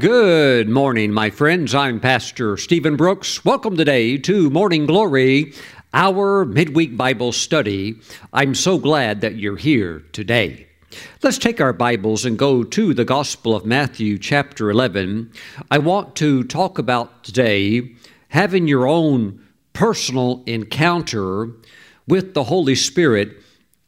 Good morning, my friends. I'm Pastor Stephen Brooks. Welcome today to Morning Glory, our midweek Bible study. I'm so glad that you're here today. Let's take our Bibles and go to the Gospel of Matthew, chapter 11. I want to talk about today having your own personal encounter with the Holy Spirit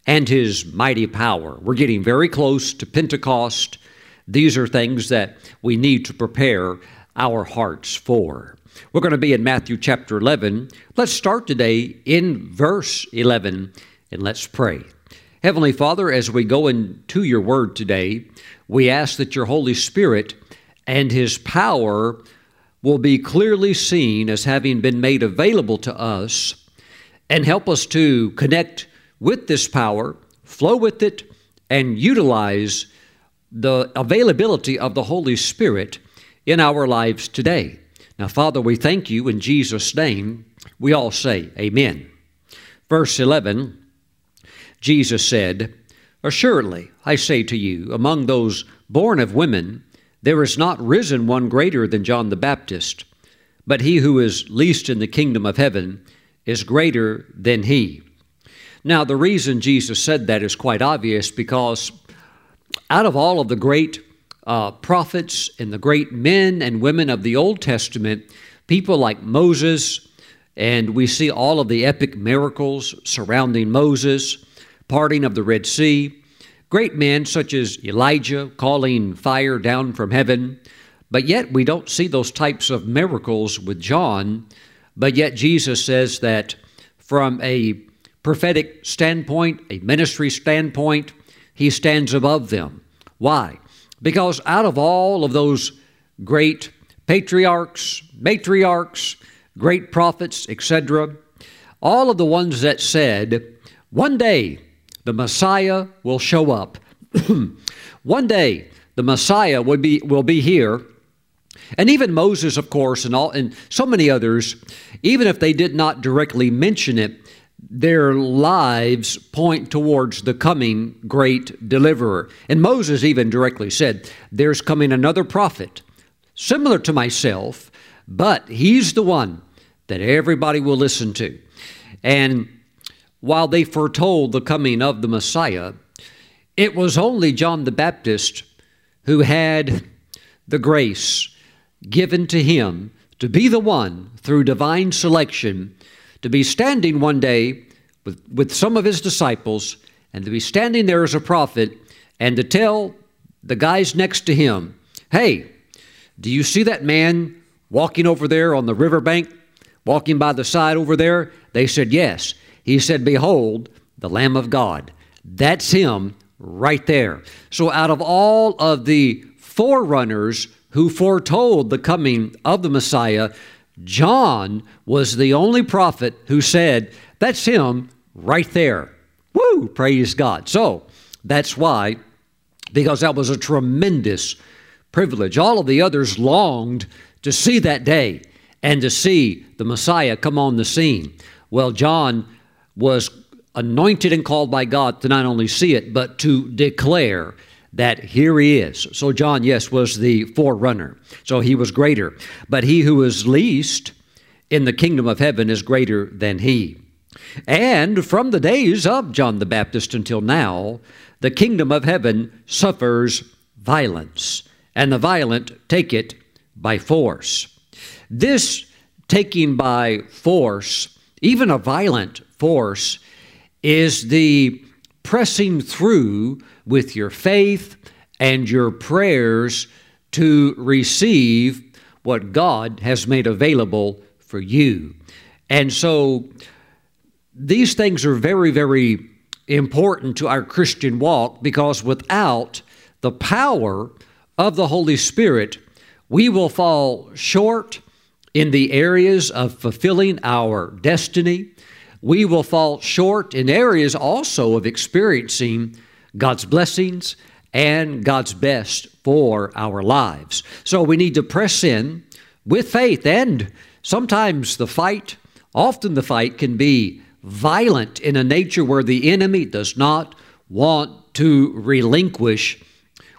and His mighty power. We're getting very close to Pentecost. These are things that we need to prepare our hearts for. We're going to be in Matthew chapter 11. Let's start today in verse 11 and let's pray. Heavenly Father, as we go into your word today, we ask that your Holy Spirit and his power will be clearly seen as having been made available to us and help us to connect with this power, flow with it, and utilize the availability of the Holy Spirit in our lives today. Now, Father, we thank you in Jesus' name. We all say, Amen. Verse 11 Jesus said, Assuredly, I say to you, among those born of women, there is not risen one greater than John the Baptist, but he who is least in the kingdom of heaven is greater than he. Now, the reason Jesus said that is quite obvious because out of all of the great uh, prophets and the great men and women of the Old Testament, people like Moses, and we see all of the epic miracles surrounding Moses, parting of the Red Sea, great men such as Elijah calling fire down from heaven, but yet we don't see those types of miracles with John, but yet Jesus says that from a prophetic standpoint, a ministry standpoint, he stands above them. Why? Because out of all of those great patriarchs, matriarchs, great prophets, etc., all of the ones that said, one day the Messiah will show up. one day the Messiah will be, will be here. And even Moses, of course, and all and so many others, even if they did not directly mention it, their lives point towards the coming great deliverer. And Moses even directly said, There's coming another prophet, similar to myself, but he's the one that everybody will listen to. And while they foretold the coming of the Messiah, it was only John the Baptist who had the grace given to him to be the one through divine selection to be standing one day with, with some of his disciples and to be standing there as a prophet and to tell the guys next to him, hey, do you see that man walking over there on the riverbank, walking by the side over there? They said, yes. He said, Behold, the Lamb of God. That's him right there. So, out of all of the forerunners who foretold the coming of the Messiah, John was the only prophet who said, That's him right there. Woo! Praise God. So that's why, because that was a tremendous privilege. All of the others longed to see that day and to see the Messiah come on the scene. Well, John was anointed and called by God to not only see it, but to declare that here he is. So, John, yes, was the forerunner. So he was greater. But he who is least in the kingdom of heaven is greater than he. And from the days of John the Baptist until now, the kingdom of heaven suffers violence, and the violent take it by force. This taking by force, even a violent force, is the pressing through with your faith and your prayers to receive what God has made available for you. And so these things are very, very important to our Christian walk because without the power of the Holy Spirit, we will fall short in the areas of fulfilling our destiny. We will fall short in areas also of experiencing God's blessings and God's best for our lives. So we need to press in with faith, and sometimes the fight, often the fight, can be violent in a nature where the enemy does not want to relinquish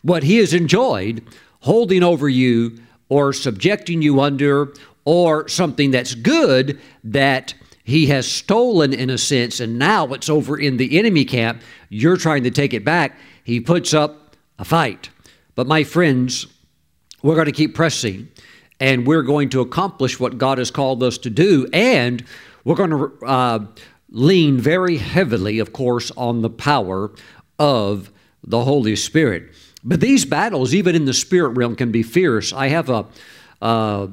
what he has enjoyed holding over you or subjecting you under or something that's good that he has stolen in a sense and now it's over in the enemy camp. You're trying to take it back. He puts up a fight. But my friends we're going to keep pressing and we're going to accomplish what god has called us to do and we're going to uh, lean very heavily of course on the power of the holy spirit. But these battles even in the spirit realm can be fierce. I have a uh,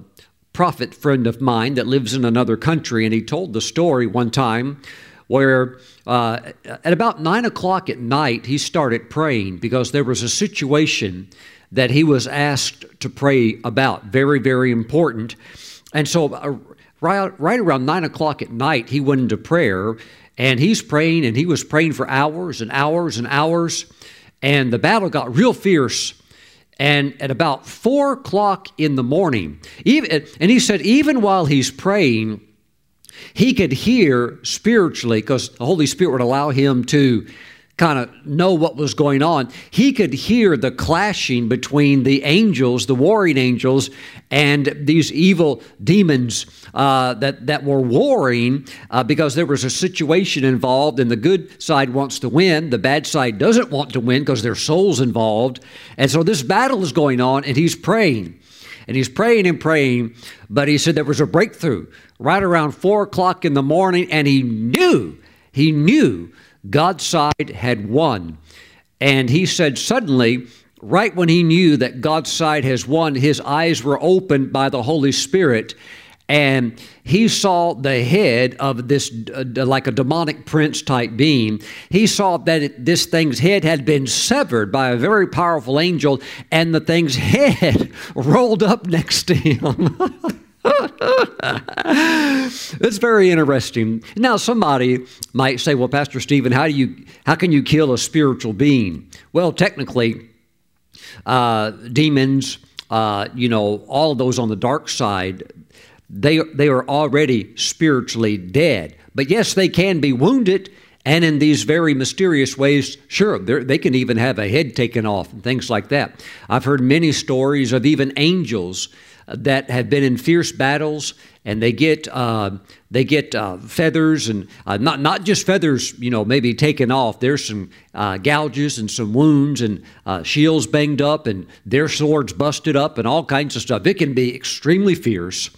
prophet friend of mine that lives in another country, and he told the story one time where uh, at about nine o'clock at night he started praying because there was a situation that he was asked to pray about, very, very important. And so, uh, right, right around nine o'clock at night, he went into prayer and he's praying, and he was praying for hours and hours and hours. And the battle got real fierce and at about four o'clock in the morning, even, and he said, even while he's praying, he could hear spiritually, because the Holy Spirit would allow him to kind of know what was going on, he could hear the clashing between the angels, the warring angels, and these evil demons uh, that, that were warring uh, because there was a situation involved, and the good side wants to win. The bad side doesn't want to win because there's souls involved. And so this battle is going on, and he's praying. And he's praying and praying, but he said there was a breakthrough right around four o'clock in the morning, and he knew, he knew God's side had won. And he said, suddenly, right when he knew that God's side has won, his eyes were opened by the Holy Spirit. And he saw the head of this, uh, like a demonic prince type being. He saw that it, this thing's head had been severed by a very powerful angel, and the thing's head rolled up next to him. it's very interesting. Now, somebody might say, "Well, Pastor Stephen, how do you how can you kill a spiritual being?" Well, technically, uh, demons, uh, you know, all those on the dark side, they they are already spiritually dead. But yes, they can be wounded. And in these very mysterious ways, sure, they can even have a head taken off and things like that. I've heard many stories of even angels that have been in fierce battles and they get uh, they get uh, feathers and uh, not not just feathers you know maybe taken off. There's some uh, gouges and some wounds and uh, shields banged up and their swords busted up and all kinds of stuff. It can be extremely fierce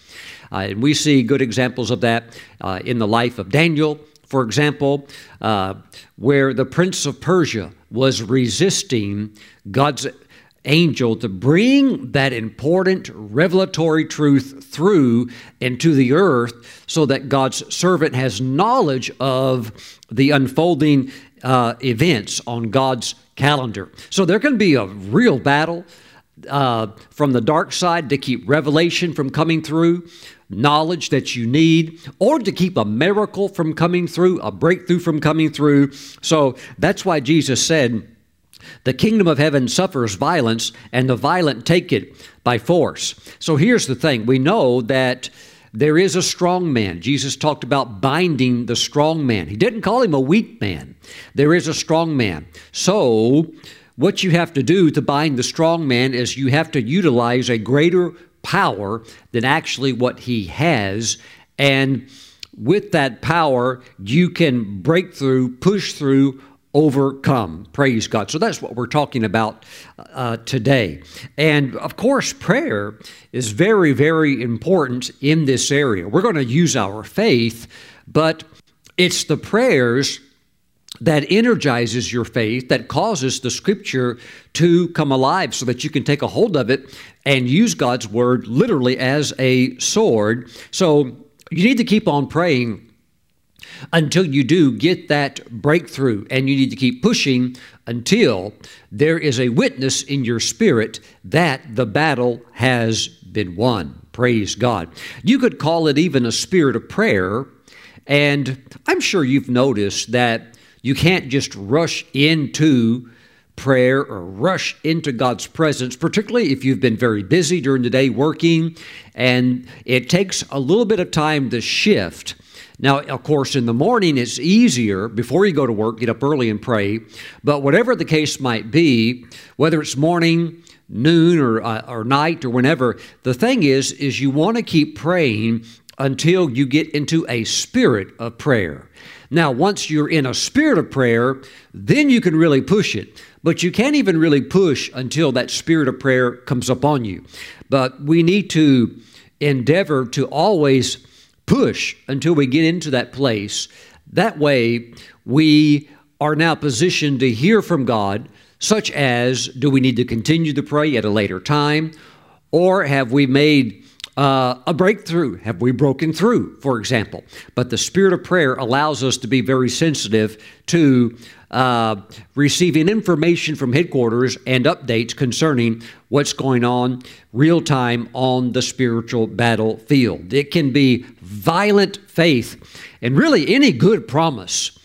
uh, and we see good examples of that in the life of Daniel for example where the prince of Persia was resisting God's angel to bring that important revelatory truth through into the earth so that God's servant has knowledge of the unfolding uh, events on God's calendar. So there can be a real battle uh, from the dark side to keep revelation from coming through, knowledge that you need, or to keep a miracle from coming through, a breakthrough from coming through. So that's why Jesus said, the kingdom of heaven suffers violence, and the violent take it by force. So here's the thing we know that there is a strong man. Jesus talked about binding the strong man. He didn't call him a weak man. There is a strong man. So, what you have to do to bind the strong man is you have to utilize a greater power than actually what he has. And with that power, you can break through, push through, overcome. Praise God. So that's what we're talking about uh, today. And of course, prayer is very, very important in this area. We're going to use our faith, but it's the prayers that energizes your faith, that causes the scripture to come alive so that you can take a hold of it and use God's word literally as a sword. So you need to keep on praying until you do get that breakthrough. And you need to keep pushing until there is a witness in your spirit that the battle has been won. Praise God. You could call it even a spirit of prayer. And I'm sure you've noticed that you can't just rush into prayer or rush into God's presence, particularly if you've been very busy during the day working, and it takes a little bit of time to shift now, of course, in the morning it's easier before you go to work, get up early and pray. But whatever the case might be, whether it's morning, noon or, uh, or night or whenever. The thing is, is you want to keep praying until you get into a spirit of prayer. Now, once you're in a spirit of prayer, then you can really push it. But you can't even really push until that spirit of prayer comes upon you. But we need to endeavor to always push until we get into that place. That way, we are now positioned to hear from God, such as do we need to continue to pray at a later time? Or have we made uh, a breakthrough? Have we broken through, for example? But the spirit of prayer allows us to be very sensitive to uh, receiving information from headquarters and updates concerning what's going on real time on the spiritual battlefield. It can be violent faith and really any good promise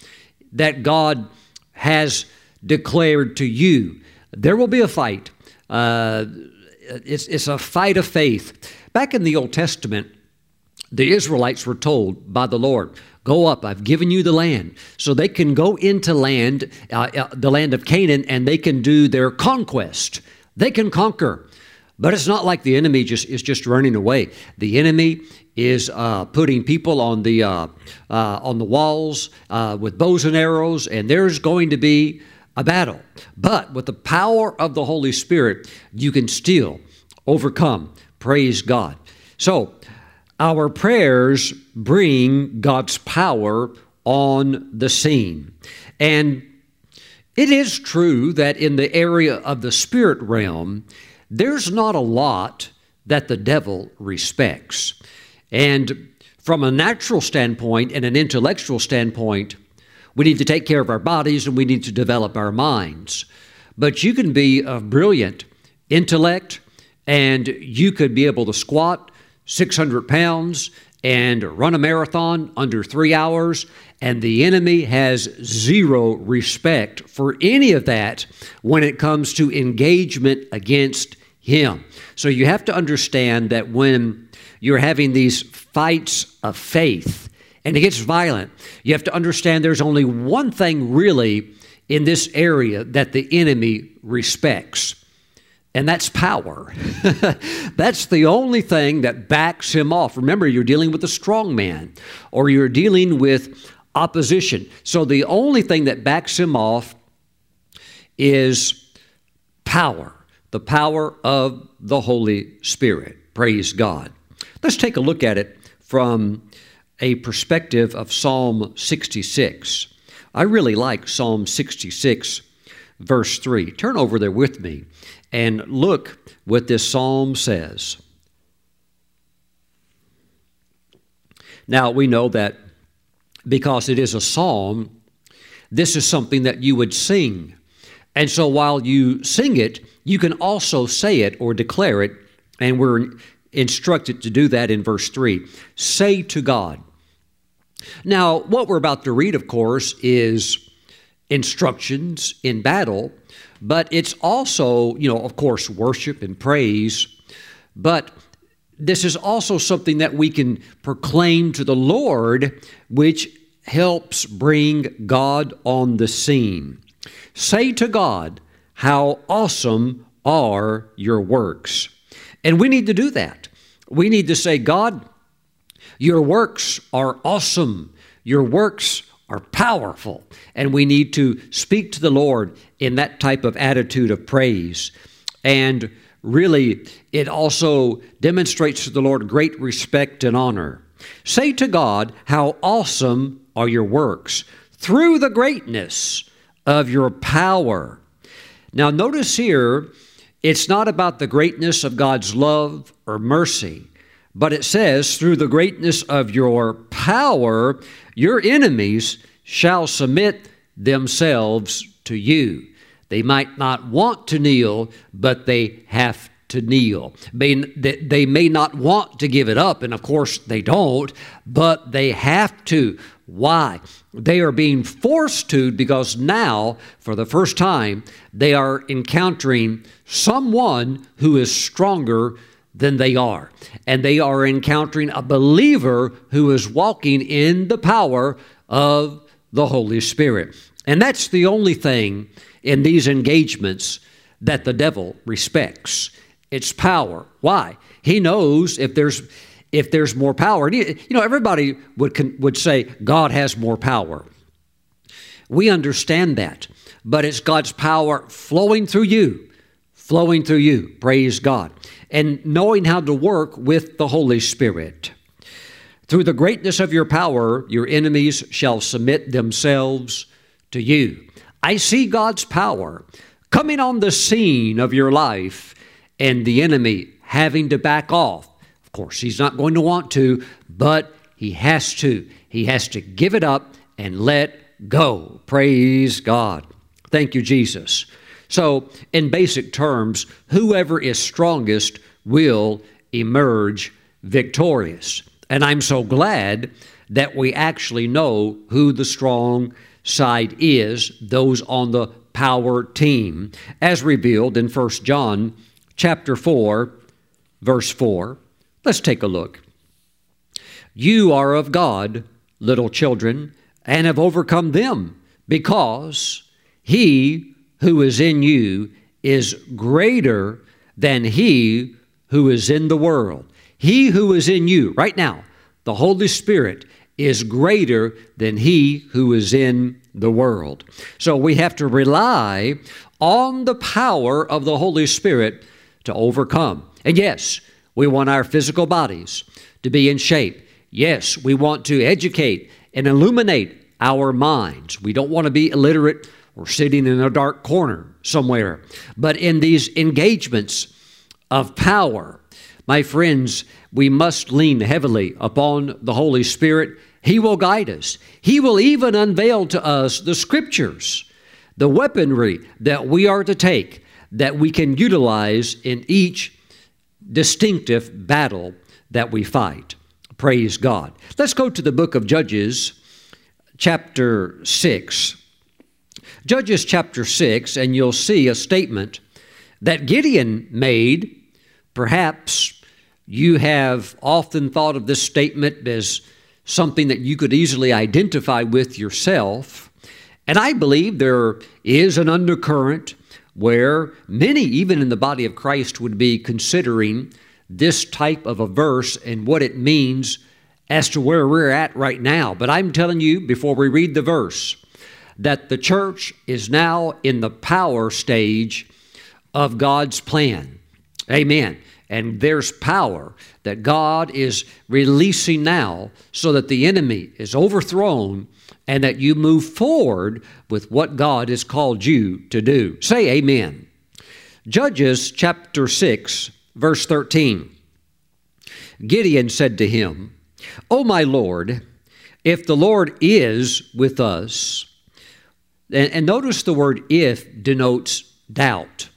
that God has declared to you. There will be a fight. Uh, it's, it's a fight of faith. Back in the Old Testament, the Israelites were told by the Lord, Go up, I've given you the land. So they can go into land, uh, uh, the land of Canaan, and they can do their conquest. They can conquer. But it's not like the enemy just is just running away. The enemy is uh, putting people on the uh, uh, on the walls uh, with bows and arrows, and there's going to be a battle. But with the power of the Holy Spirit, you can still overcome. Praise God. So our prayers bring God's power on the scene. And it is true that in the area of the spirit realm, there's not a lot that the devil respects. And from a natural standpoint and an intellectual standpoint, we need to take care of our bodies and we need to develop our minds. But you can be of brilliant intellect and you could be able to squat 600 pounds and run a marathon under three hours, and the enemy has zero respect for any of that when it comes to engagement against him. So you have to understand that when you're having these fights of faith and it gets violent, you have to understand there's only one thing really in this area that the enemy respects and that's power. that's the only thing that backs him off. Remember, you're dealing with a strong man or you're dealing with opposition. So the only thing that backs him off is power, the power of the Holy Spirit. Praise God. Let's take a look at it from a perspective of Psalm 66. I really like Psalm 66, verse 3. Turn over there with me and look what this psalm says. Now, we know that because it is a psalm, this is something that you would sing. And so while you sing it, you can also say it or declare it, and we're instructed to do that in verse 3. Say to God. Now, what we're about to read, of course, is instructions in battle, but it's also, you know, of course, worship and praise. But this is also something that we can proclaim to the Lord, which helps bring God on the scene. Say to God, How awesome are your works. And we need to do that. We need to say, God, your works are awesome. Your works are powerful. And we need to speak to the Lord in that type of attitude of praise. And really, it also demonstrates to the Lord great respect and honor. Say to God, How awesome are your works through the greatness of your power. Now, notice here, it's not about the greatness of God's love or mercy, but it says, through the greatness of your power, your enemies shall submit themselves to you. They might not want to kneel, but they have to kneel. They, may not want to give it up, and of course they don't, but they have to. Why? They are being forced to because now, for the first time, they are encountering someone who is stronger than they are. And they are encountering a believer who is walking in the power of the Holy Spirit. And that's the only thing in these engagements that the devil respects. It's power. Why? He knows if there's if there's more power. You know, everybody would would say God has more power. We understand that, but it's God's power flowing through you, flowing through you. Praise God. And knowing how to work with the Holy Spirit. Through the greatness of your power, your enemies shall submit themselves to you. I see God's power coming on the scene of your life and the enemy having to back off. Of course, he's not going to want to, but he has to. He has to give it up and let go. Praise God. Thank you, Jesus. So, in basic terms, whoever is strongest will emerge victorious. And I'm so glad that we actually know who the strong side is, those on the power team, as revealed in 1 John chapter 4, verse 4. Let's take a look. You are of God, little children, and have overcome them, because he who is in you is greater than he who is in the world. He who is in you, right now, the Holy Spirit, is greater than he who is in the world. So we have to rely on the power of the Holy Spirit to overcome. And yes, we want our physical bodies to be in shape. Yes, we want to educate and illuminate our minds. We don't want to be illiterate or sitting in a dark corner somewhere. But in these engagements of power, my friends, we must lean heavily upon the Holy Spirit. He will guide us. He will even unveil to us the scriptures, the weaponry that we are to take, that we can utilize in each distinctive battle that we fight. Praise God. Let's go to the book of Judges, chapter 6. Judges chapter 6, and you'll see a statement that Gideon made. Perhaps you have often thought of this statement as something that you could easily identify with yourself. And I believe there is an undercurrent where many, even in the body of Christ, would be considering this type of a verse and what it means as to where we're at right now. But I'm telling you, before we read the verse, that the church is now in the power stage of God's plan. Amen. And there's power that God is releasing now so that the enemy is overthrown and that you move forward with what God has called you to do. Say amen. Judges chapter 6, verse 13. Gideon said to him, O my Lord, if the Lord is with us, and, and notice the word if denotes doubt.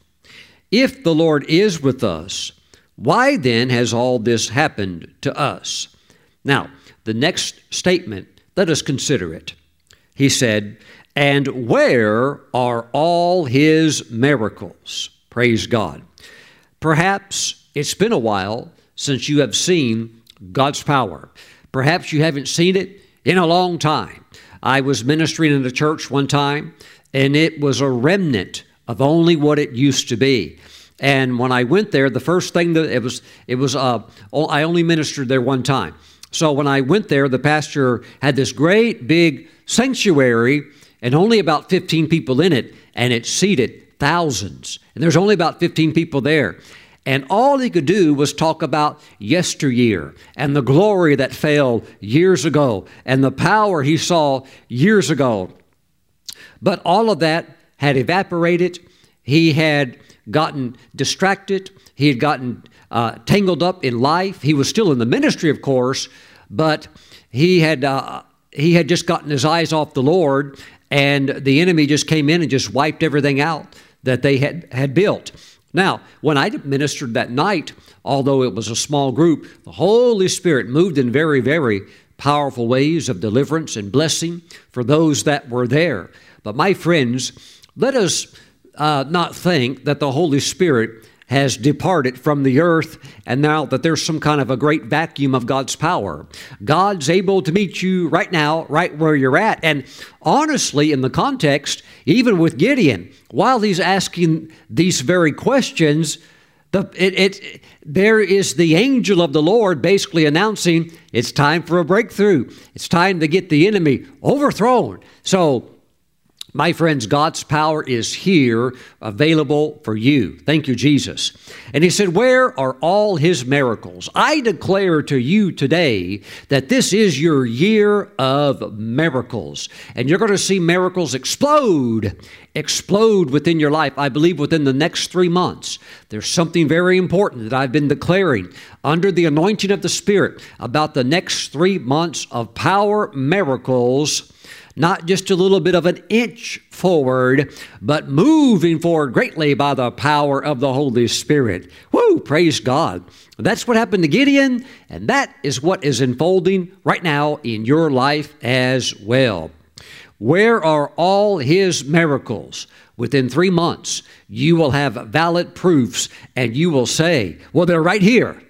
If the Lord is with us, why then has all this happened to us? Now, the next statement, let us consider it. He said, And where are all his miracles? Praise God. Perhaps it's been a while since you have seen God's power. Perhaps you haven't seen it in a long time. I was ministering in a church one time, and it was a remnant of only what it used to be. And when I went there, the first thing that it was, it was, uh, I only ministered there one time. So when I went there, the pastor had this great big sanctuary and only about 15 people in it, and it seated thousands. And there's only about 15 people there. And all he could do was talk about yesteryear and the glory that fell years ago and the power he saw years ago. But all of that had evaporated. He had gotten distracted. He had gotten uh, tangled up in life. He was still in the ministry, of course, but he had uh, he had just gotten his eyes off the Lord, and the enemy just came in and just wiped everything out that they had had built. Now, when I ministered that night, although it was a small group, the Holy Spirit moved in very, very powerful ways of deliverance and blessing for those that were there. But my friends, let us uh, not think that the Holy Spirit has departed from the earth, and now that there's some kind of a great vacuum of God's power. God's able to meet you right now, right where you're at. And honestly, in the context, even with Gideon, while he's asking these very questions, the, it, it, there is the angel of the Lord basically announcing it's time for a breakthrough. It's time to get the enemy overthrown. So my friends, God's power is here available for you. Thank you, Jesus. And he said, Where are all his miracles? I declare to you today that this is your year of miracles. And you're going to see miracles explode, explode within your life. I believe within the next three months. There's something very important that I've been declaring under the anointing of the Spirit about the next three months of power miracles not just a little bit of an inch forward, but moving forward greatly by the power of the Holy Spirit. Woo, praise God. That's what happened to Gideon, and that is what is unfolding right now in your life as well. Where are all his miracles? Within three months, you will have valid proofs, and you will say, Well, they're right here.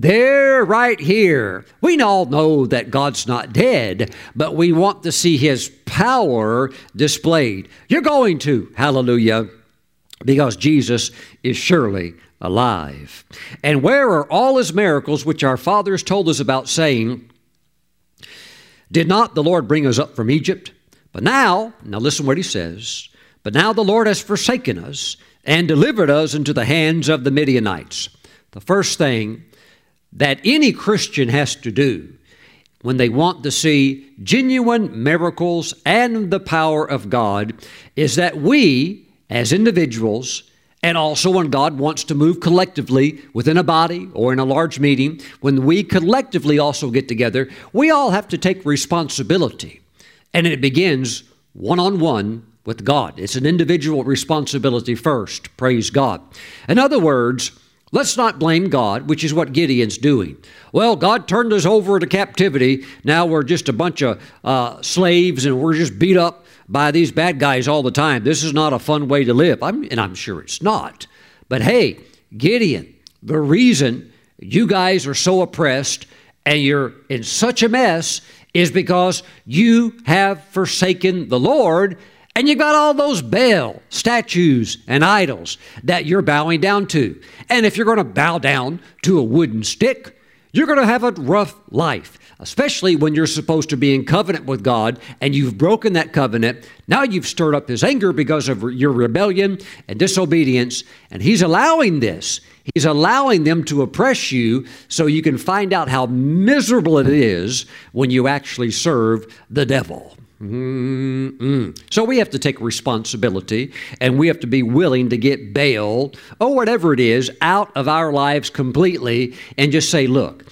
They're right here. We all know that God's not dead, but we want to see His power displayed. You're going to, hallelujah, because Jesus is surely alive. And where are all His miracles which our fathers told us about, saying, Did not the Lord bring us up from Egypt? But now, now listen what He says, but now the Lord has forsaken us and delivered us into the hands of the Midianites. The first thing that any Christian has to do when they want to see genuine miracles and the power of God is that we, as individuals, and also when God wants to move collectively within a body or in a large meeting, when we collectively also get together, we all have to take responsibility. And it begins one on one with God. It's an individual responsibility first. Praise God. In other words, Let's not blame God, which is what Gideon's doing. Well, God turned us over to captivity. Now we're just a bunch of uh, slaves and we're just beat up by these bad guys all the time. This is not a fun way to live. I'm, and I'm sure it's not. But hey, Gideon, the reason you guys are so oppressed and you're in such a mess is because you have forsaken the Lord and you got all those Baal statues and idols that you're bowing down to. And if you're going to bow down to a wooden stick, you're going to have a rough life, especially when you're supposed to be in covenant with God and you've broken that covenant. Now you've stirred up His anger because of your rebellion and disobedience, and He's allowing this. He's allowing them to oppress you so you can find out how miserable it is when you actually serve the devil. Mm-mm. So we have to take responsibility and we have to be willing to get Baal or whatever it is out of our lives completely and just say, look,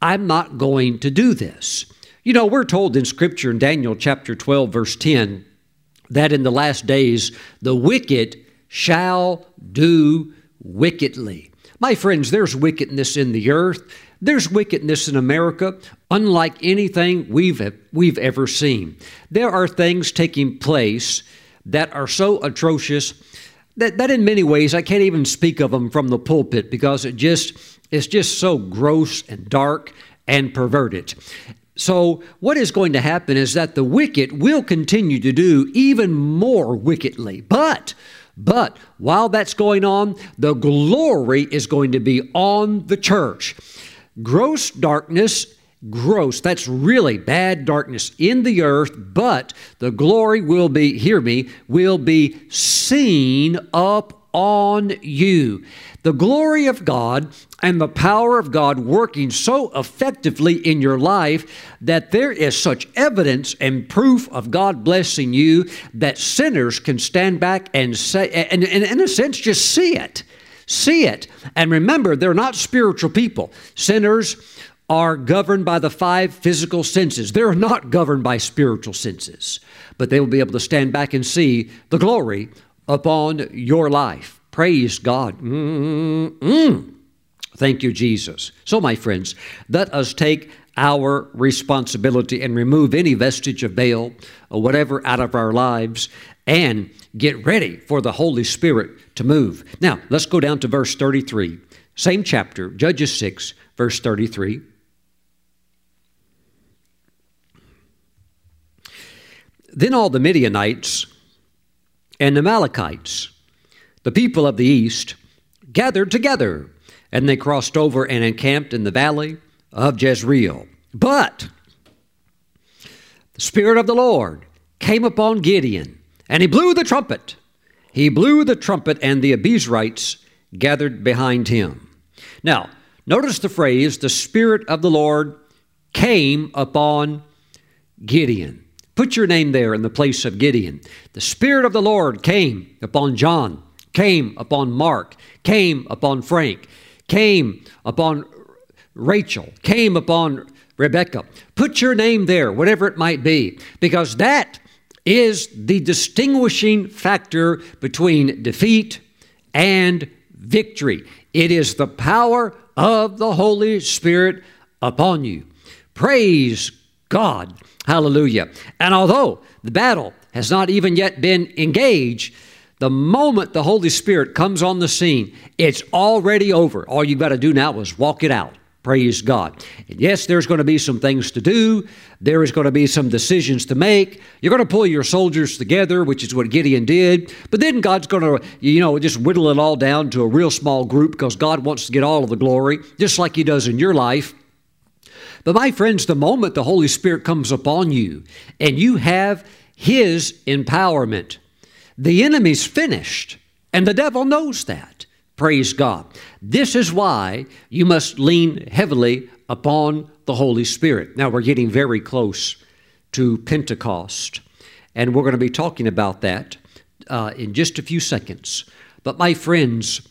I'm not going to do this. You know, we're told in Scripture in Daniel chapter 12, verse 10, that in the last days the wicked shall do wickedly. My friends, there's wickedness in the earth. There's wickedness in America unlike anything we've, we've ever seen. There are things taking place that are so atrocious that, that in many ways I can't even speak of them from the pulpit because it just it's just so gross and dark and perverted. So, what is going to happen is that the wicked will continue to do even more wickedly. But but while that's going on, the glory is going to be on the church. Gross darkness, gross, that's really bad darkness in the earth, but the glory will be, hear me, will be seen up on you. The glory of God and the power of God working so effectively in your life that there is such evidence and proof of God blessing you that sinners can stand back and say, and, and in a sense, just see it see it. And remember, they're not spiritual people. Sinners are governed by the five physical senses. They're not governed by spiritual senses, but they will be able to stand back and see the glory upon your life. Praise God. Mm-mm. Thank you, Jesus. So, my friends, let us take our responsibility and remove any vestige of Baal or whatever out of our lives and get ready for the Holy Spirit to move. Now, let's go down to verse 33. Same chapter, Judges 6, verse 33. Then all the Midianites and the Amalekites, the people of the east, gathered together, and they crossed over and encamped in the valley of Jezreel. But the Spirit of the Lord came upon Gideon, and he blew the trumpet. He blew the trumpet, and the Abiezrites gathered behind him. Now, notice the phrase, the Spirit of the Lord came upon Gideon. Put your name there in the place of Gideon. The Spirit of the Lord came upon John, came upon Mark, came upon Frank, came upon Rachel, came upon Rebecca. Put your name there, whatever it might be, because that is the distinguishing factor between defeat and victory. It is the power of the Holy Spirit upon you. Praise God. Hallelujah. And although the battle has not even yet been engaged, the moment the Holy Spirit comes on the scene, it's already over. All you've got to do now is walk it out. Praise God. Yes, there's going to be some things to do. There is going to be some decisions to make. You're going to pull your soldiers together, which is what Gideon did. But then God's going to, you know, just whittle it all down to a real small group because God wants to get all of the glory, just like He does in your life. But my friends, the moment the Holy Spirit comes upon you and you have His empowerment, the enemy's finished. And the devil knows that. Praise God. This is why you must lean heavily upon the Holy Spirit. Now, we're getting very close to Pentecost, and we're going to be talking about that uh, in just a few seconds. But, my friends,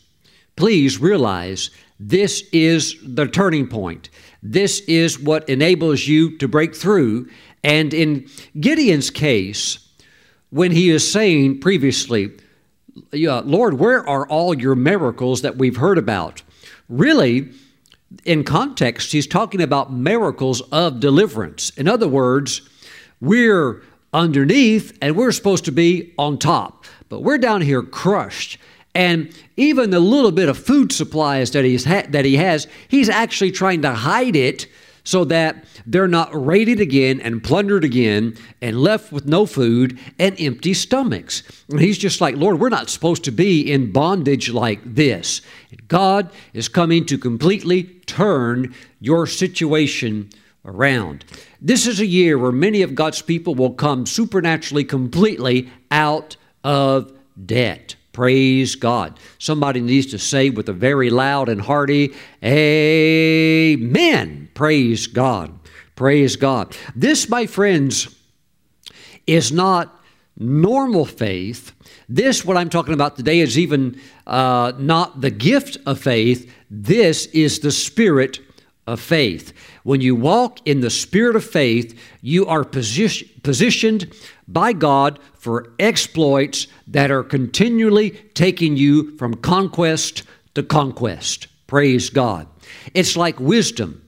please realize this is the turning point. This is what enables you to break through. And in Gideon's case, when he is saying previously, yeah, Lord, where are all your miracles that we've heard about? Really, in context, he's talking about miracles of deliverance. In other words, we're underneath and we're supposed to be on top, but we're down here crushed. And even the little bit of food supplies that he's ha- that he has, he's actually trying to hide it so that they're not raided again and plundered again and left with no food and empty stomachs. And he's just like, Lord, we're not supposed to be in bondage like this. God is coming to completely turn your situation around. This is a year where many of God's people will come supernaturally completely out of debt. Praise God. Somebody needs to say with a very loud and hearty, Amen. Praise God. Praise God. This, my friends, is not normal faith. This, what I'm talking about today, is even uh, not the gift of faith. This is the spirit of faith. When you walk in the spirit of faith, you are position, positioned by God for exploits that are continually taking you from conquest to conquest. Praise God. It's like wisdom.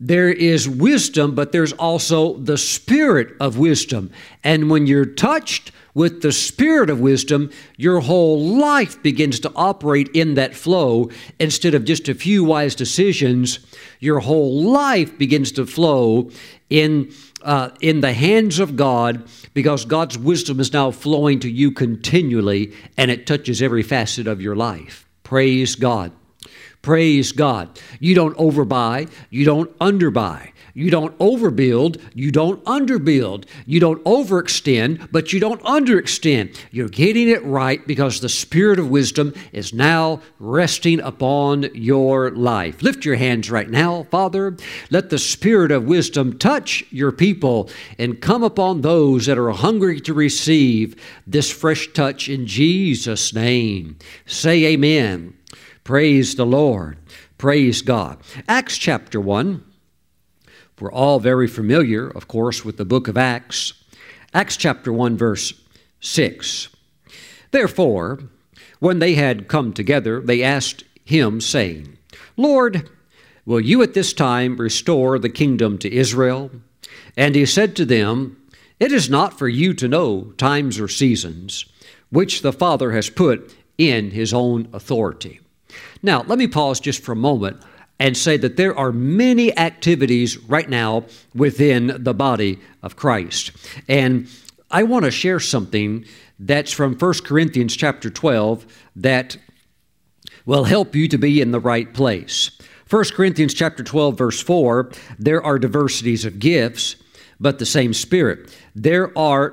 There is wisdom, but there's also the spirit of wisdom. And when you're touched with the spirit of wisdom, your whole life begins to operate in that flow instead of just a few wise decisions. Your whole life begins to flow in uh, in the hands of God because God's wisdom is now flowing to you continually and it touches every facet of your life. Praise God. Praise God. You don't overbuy, you don't underbuy. You don't overbuild, you don't underbuild. You don't overextend, but you don't underextend. You're getting it right because the Spirit of wisdom is now resting upon your life. Lift your hands right now, Father. Let the Spirit of wisdom touch your people and come upon those that are hungry to receive this fresh touch in Jesus' name. Say amen. Praise the Lord. Praise God. Acts chapter 1. We're all very familiar, of course, with the book of Acts. Acts chapter 1, verse 6. Therefore, when they had come together, they asked him, saying, Lord, Will you at this time restore the kingdom to Israel? And he said to them, It is not for you to know times or seasons, which the Father has put in his own authority. Now, let me pause just for a moment and say that there are many activities right now within the body of Christ. And I want to share something that's from 1 Corinthians chapter 12 that will help you to be in the right place. 1 Corinthians chapter 12 verse 4, there are diversities of gifts, but the same Spirit. There are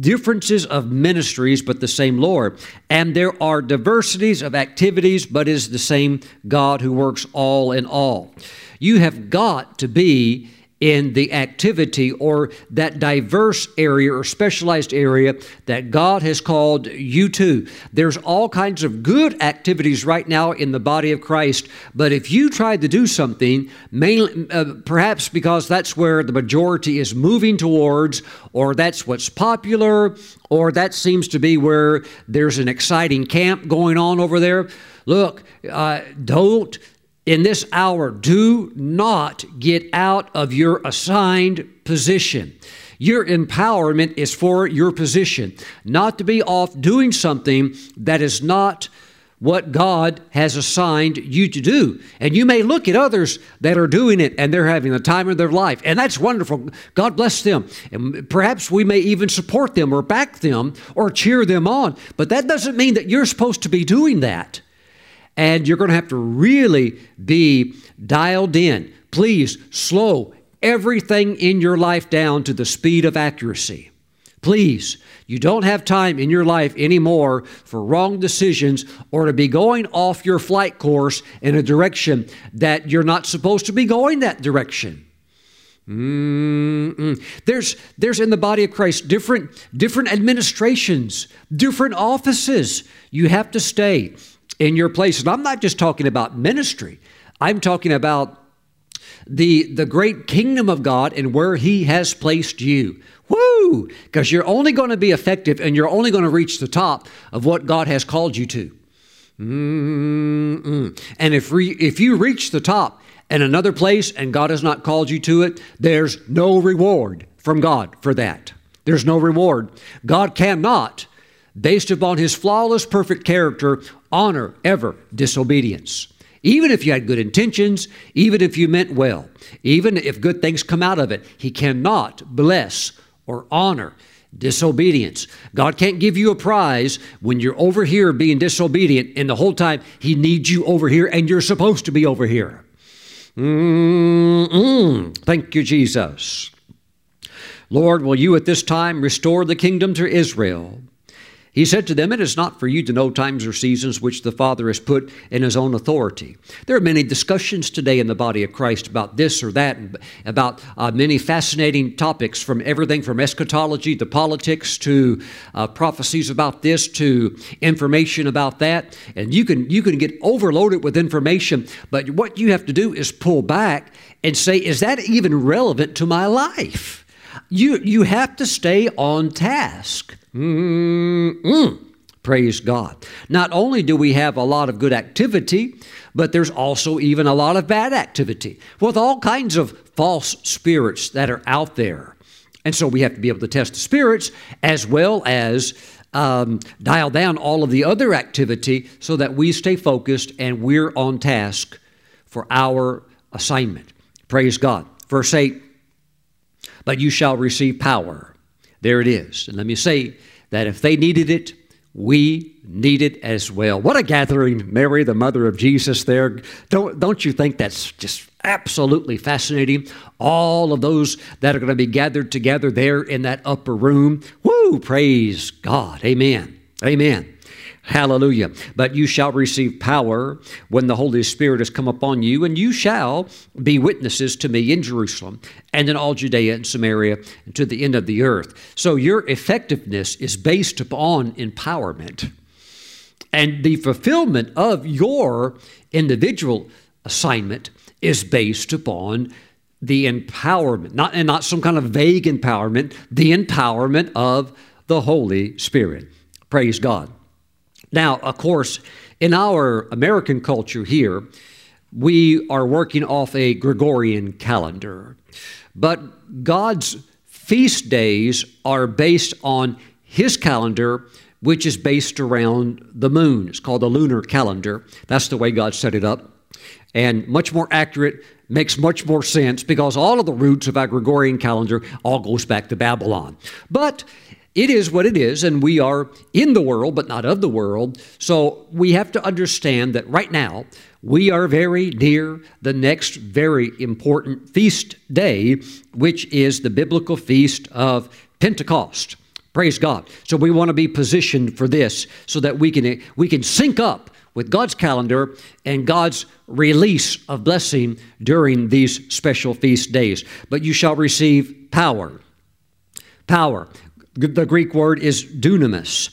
differences of ministries, but the same Lord. And there are diversities of activities, but is the same God who works all in all. You have got to be in the activity or that diverse area or specialized area that God has called you to. There's all kinds of good activities right now in the body of Christ, but if you try to do something, mainly, uh, perhaps because that's where the majority is moving towards, or that's what's popular, or that seems to be where there's an exciting camp going on over there. Look, uh, don't in this hour, do not get out of your assigned position. Your empowerment is for your position, not to be off doing something that is not what God has assigned you to do. And you may look at others that are doing it and they're having the time of their life, and that's wonderful. God bless them. And perhaps we may even support them or back them or cheer them on, but that doesn't mean that you're supposed to be doing that and you're going to have to really be dialed in. Please slow everything in your life down to the speed of accuracy. Please, you don't have time in your life anymore for wrong decisions or to be going off your flight course in a direction that you're not supposed to be going that direction. Mm-mm. There's there's in the body of Christ different different administrations, different offices. You have to stay in your place. And I'm not just talking about ministry, I'm talking about the, the great kingdom of God and where He has placed you. Woo! Because you're only going to be effective and you're only going to reach the top of what God has called you to. Mm-mm. And if, re, if you reach the top in another place and God has not called you to it, there's no reward from God for that. There's no reward. God cannot based upon his flawless, perfect character, honor ever disobedience. Even if you had good intentions, even if you meant well, even if good things come out of it, he cannot bless or honor disobedience. God can't give you a prize when you're over here being disobedient, and the whole time He needs you over here, and you're supposed to be over here. Mm-mm. Thank you, Jesus. Lord, will you at this time restore the kingdom to Israel? He said to them, It is not for you to know times or seasons which the Father has put in His own authority. There are many discussions today in the body of Christ about this or that, about uh, many fascinating topics from everything from eschatology to politics to uh, prophecies about this to information about that. And you can, you can get overloaded with information, but what you have to do is pull back and say, Is that even relevant to my life? You, you have to stay on task. Mm-mm. Praise God. Not only do we have a lot of good activity, but there's also even a lot of bad activity with all kinds of false spirits that are out there. And so we have to be able to test the spirits as well as um, dial down all of the other activity so that we stay focused and we're on task for our assignment. Praise God. Verse 8 But you shall receive power there it is. And let me say that if they needed it, we need it as well. What a gathering, Mary, the mother of Jesus, there. Don't, don't you think that's just absolutely fascinating? All of those that are going to be gathered together there in that upper room. Woo! Praise God. Amen. Amen. Hallelujah. But you shall receive power when the Holy Spirit has come upon you, and you shall be witnesses to me in Jerusalem and in all Judea and Samaria and to the end of the earth. So your effectiveness is based upon empowerment. And the fulfillment of your individual assignment is based upon the empowerment, not, and not some kind of vague empowerment, the empowerment of the Holy Spirit. Praise God. Now, of course, in our American culture here, we are working off a Gregorian calendar. But God's feast days are based on His calendar, which is based around the moon. It's called the lunar calendar. That's the way God set it up. And much more accurate, makes much more sense because all of the roots of our Gregorian calendar all goes back to Babylon. But it is what it is, and we are in the world, but not of the world. So we have to understand that right now we are very near the next very important feast day, which is the biblical feast of Pentecost. Praise God. So we want to be positioned for this so that we can we can sync up with God's calendar and God's release of blessing during these special feast days. But you shall receive power. Power. The Greek word is dunamis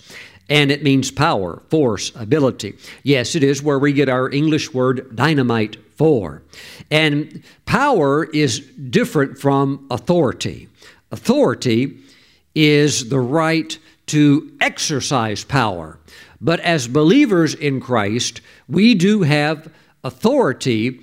and it means power, force, ability. Yes, it is where we get our English word dynamite for. And power is different from authority. Authority is the right to exercise power. But as believers in Christ, we do have authority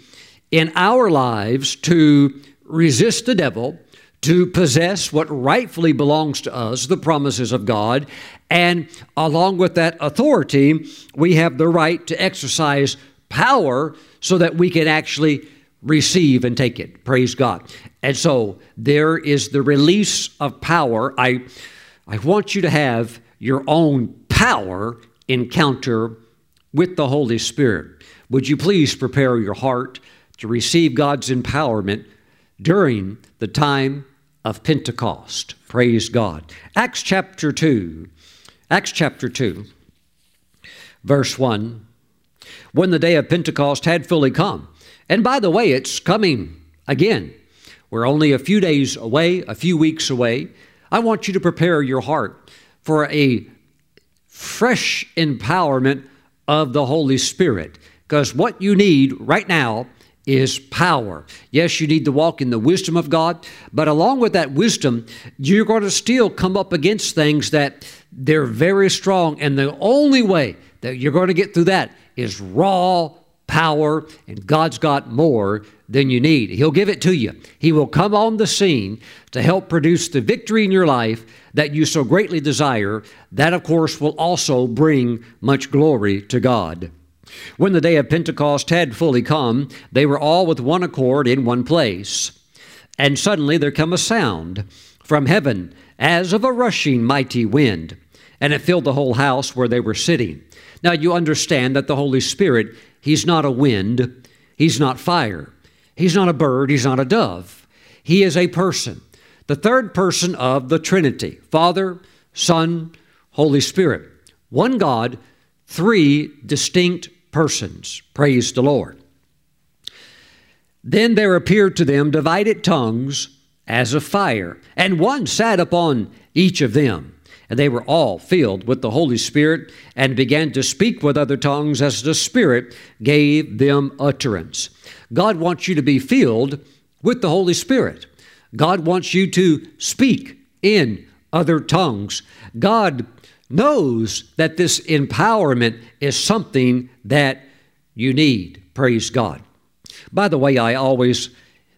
in our lives to resist the devil, to possess what rightfully belongs to us, the promises of God, and along with that authority, we have the right to exercise power so that we can actually receive and take it. Praise God. And so there is the release of power. I, I want you to have your own power encounter with the Holy Spirit. Would you please prepare your heart to receive God's empowerment during the time of Pentecost? Praise God. Acts chapter 2 Acts chapter 2, verse 1. When the day of Pentecost had fully come, and by the way, it's coming again. We're only a few days away, a few weeks away. I want you to prepare your heart for a fresh empowerment of the Holy Spirit. Because what you need right now is power. Yes, you need to walk in the wisdom of God, but along with that wisdom, you're going to still come up against things that they're very strong. And the only way that you're going to get through that is raw power, and God's got more than you need. He'll give it to you. He will come on the scene to help produce the victory in your life that you so greatly desire. That, of course, will also bring much glory to God. When the day of Pentecost had fully come, they were all with one accord in one place. And suddenly there came a sound from heaven as of a rushing mighty wind, and it filled the whole house where they were sitting. Now you understand that the Holy Spirit, He's not a wind, He's not fire, He's not a bird, He's not a dove. He is a person, the third person of the Trinity Father, Son, Holy Spirit. One God, three distinct persons. Praise the Lord. Then there appeared to them divided tongues as of fire, and one sat upon each of them. And they were all filled with the Holy Spirit and began to speak with other tongues as the Spirit gave them utterance. God wants you to be filled with the Holy Spirit. God wants you to speak in other tongues. God knows that this empowerment is something that you need. Praise God. By the way, I always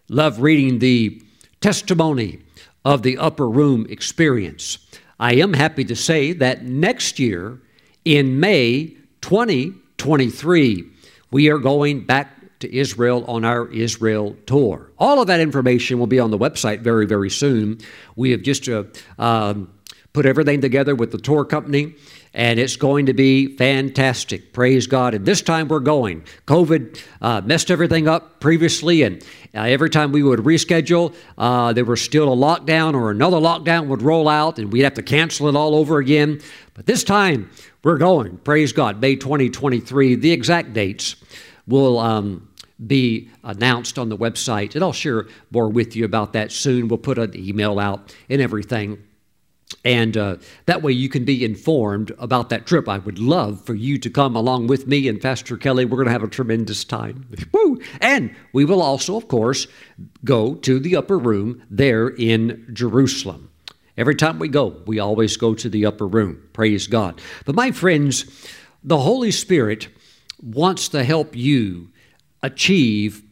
love reading the testimony of the upper room experience. I am happy to say that next year, in May 2023, we are going back to Israel on our Israel tour. All of that information will be on the website very, very soon. We have just uh, um, put everything together with the tour company, and it's going to be fantastic. Praise God. And this time we're going. COVID uh, messed everything up previously, and uh, every time we would reschedule, uh, there was still a lockdown or another lockdown would roll out, and we'd have to cancel it all over again. But this time we're going. Praise God. May 2023. The exact dates will. Um, be announced on the website, and I'll share more with you about that soon. We'll put an email out and everything. And uh, that way you can be informed about that trip. I would love for you to come along with me and Pastor Kelly. We're going to have a tremendous time. Woo! And we will also, of course, go to the upper room there in Jerusalem. Every time we go, we always go to the upper room. Praise God. But my friends, the Holy Spirit wants to help you achieve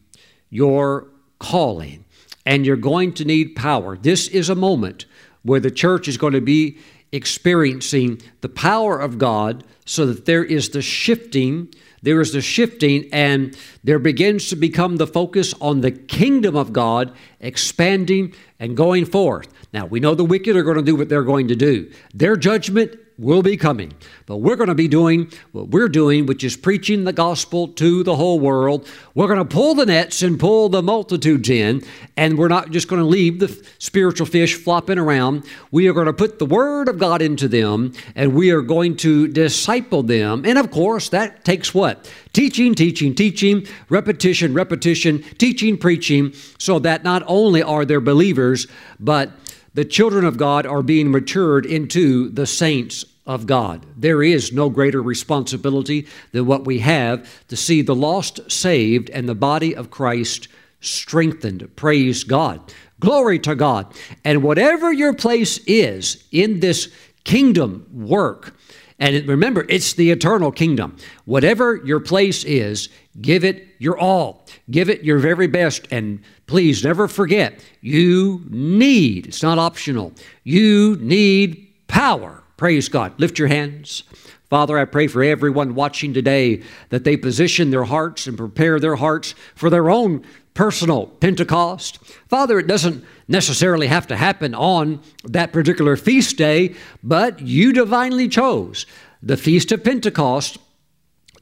your calling. And you're going to need power. This is a moment where the church is going to be experiencing the power of God so that there is the shifting there is the shifting, and there begins to become the focus on the kingdom of God expanding and going forth. Now, we know the wicked are going to do what they're going to do. Their judgment will be coming. But we're going to be doing what we're doing, which is preaching the gospel to the whole world. We're going to pull the nets and pull the multitudes in, and we're not just going to leave the spiritual fish flopping around. We are going to put the word of God into them, and we are going to disciple them. And of course, that takes what? Teaching, teaching, teaching, repetition, repetition, teaching, preaching, so that not only are there believers, but the children of God are being matured into the saints of God. There is no greater responsibility than what we have to see the lost saved and the body of Christ strengthened. Praise God. Glory to God. And whatever your place is in this kingdom work, and remember, it's the eternal kingdom. Whatever your place is, give it your all. Give it your very best. And please never forget, you need, it's not optional, you need power. Praise God. Lift your hands. Father, I pray for everyone watching today that they position their hearts and prepare their hearts for their own personal Pentecost. Father, it doesn't necessarily have to happen on that particular feast day, but you divinely chose the Feast of Pentecost,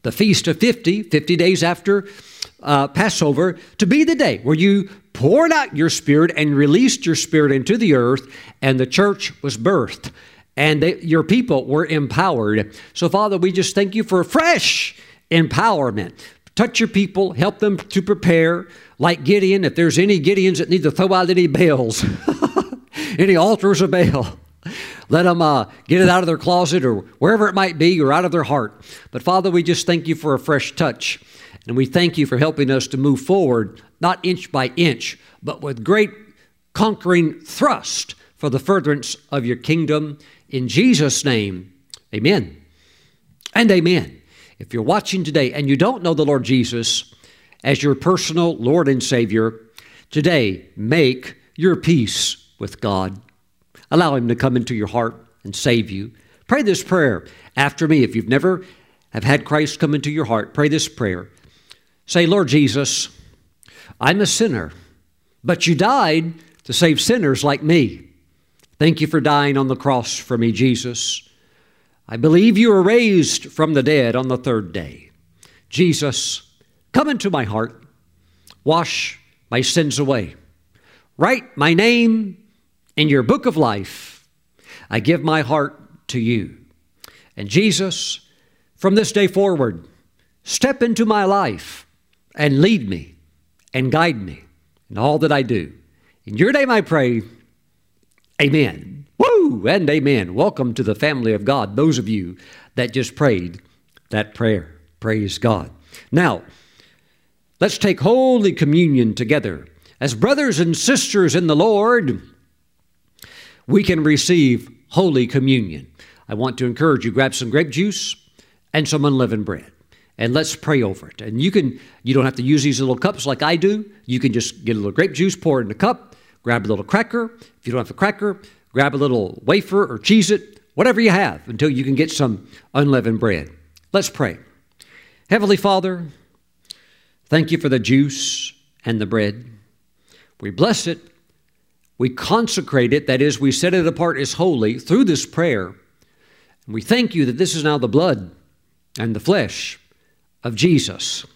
the Feast of 50, 50 days after uh, Passover, to be the day where you poured out your Spirit and released your Spirit into the earth, and the church was birthed. And they, your people were empowered. So, Father, we just thank you for fresh empowerment. Touch your people, help them to prepare like Gideon, if there's any Gideons that need to throw out any Baals, any altars of Baal, let them uh, get it out of their closet or wherever it might be or out of their heart. But Father, we just thank you for a fresh touch. And we thank you for helping us to move forward, not inch by inch, but with great conquering thrust for the furtherance of your kingdom. In Jesus' name, amen and amen. If you're watching today and you don't know the Lord Jesus, as your personal Lord and Savior, today make your peace with God. Allow Him to come into your heart and save you. Pray this prayer after me. If you've never have had Christ come into your heart, pray this prayer. Say, Lord Jesus, I'm a sinner, but you died to save sinners like me. Thank you for dying on the cross for me, Jesus. I believe you were raised from the dead on the third day. Jesus, Come into my heart, wash my sins away. Write my name in your book of life. I give my heart to you. And Jesus, from this day forward, step into my life and lead me and guide me in all that I do. In your name I pray, amen. Woo and amen. Welcome to the family of God, those of you that just prayed that prayer. Praise God. Now, Let's take Holy Communion together. As brothers and sisters in the Lord, we can receive Holy Communion. I want to encourage you grab some grape juice and some unleavened bread and let's pray over it. And you can you don't have to use these little cups like I do. You can just get a little grape juice, pour it in a cup, grab a little cracker. If you don't have a cracker, grab a little wafer or Cheez-It, whatever you have until you can get some unleavened bread. Let's pray. Heavenly Father, Thank you for the juice and the bread. We bless it. We consecrate it, that is, we set it apart as holy through this prayer. And we thank you that this is now the blood and the flesh of Jesus.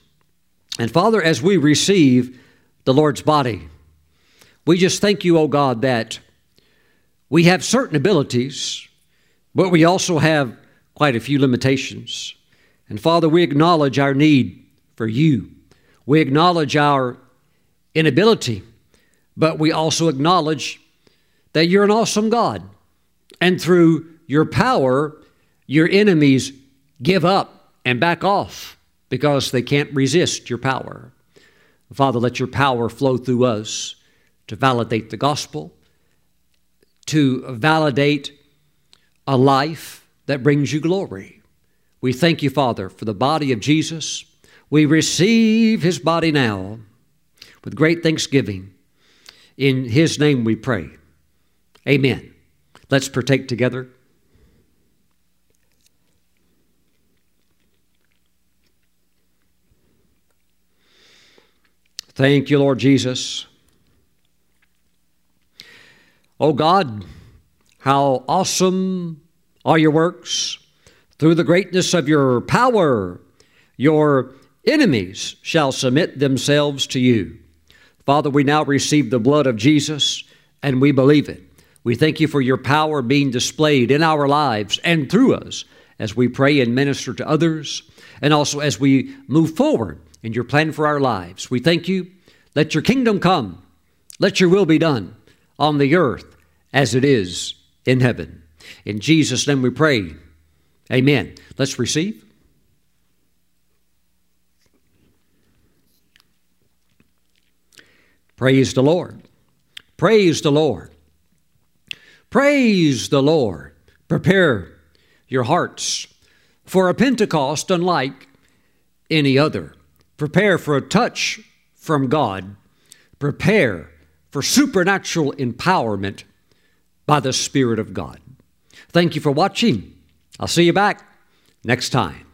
And Father, as we receive the Lord's body, we just thank you, O oh God, that we have certain abilities, but we also have quite a few limitations. And Father, we acknowledge our need for you. We acknowledge our inability, but we also acknowledge that you're an awesome God. And through your power, your enemies give up and back off because they can't resist your power. Father, let your power flow through us to validate the gospel, to validate a life that brings you glory. We thank you, Father, for the body of Jesus. We receive his body now with great thanksgiving. In his name we pray. Amen. Let's partake together. Thank you, Lord Jesus. Oh God, how awesome are your works. Through the greatness of your power, your enemies shall submit themselves to you. Father, we now receive the blood of Jesus and we believe it. We thank you for your power being displayed in our lives and through us as we pray and minister to others, and also as we move forward in your plan for our lives. We thank you. Let your kingdom come. Let your will be done on the earth as it is in heaven. In Jesus' name we pray. Amen. Let's receive. Praise the Lord. Praise the Lord. Praise the Lord. Prepare your hearts for a Pentecost unlike any other. Prepare for a touch from God. Prepare for supernatural empowerment by the Spirit of God. Thank you for watching. I'll see you back next time.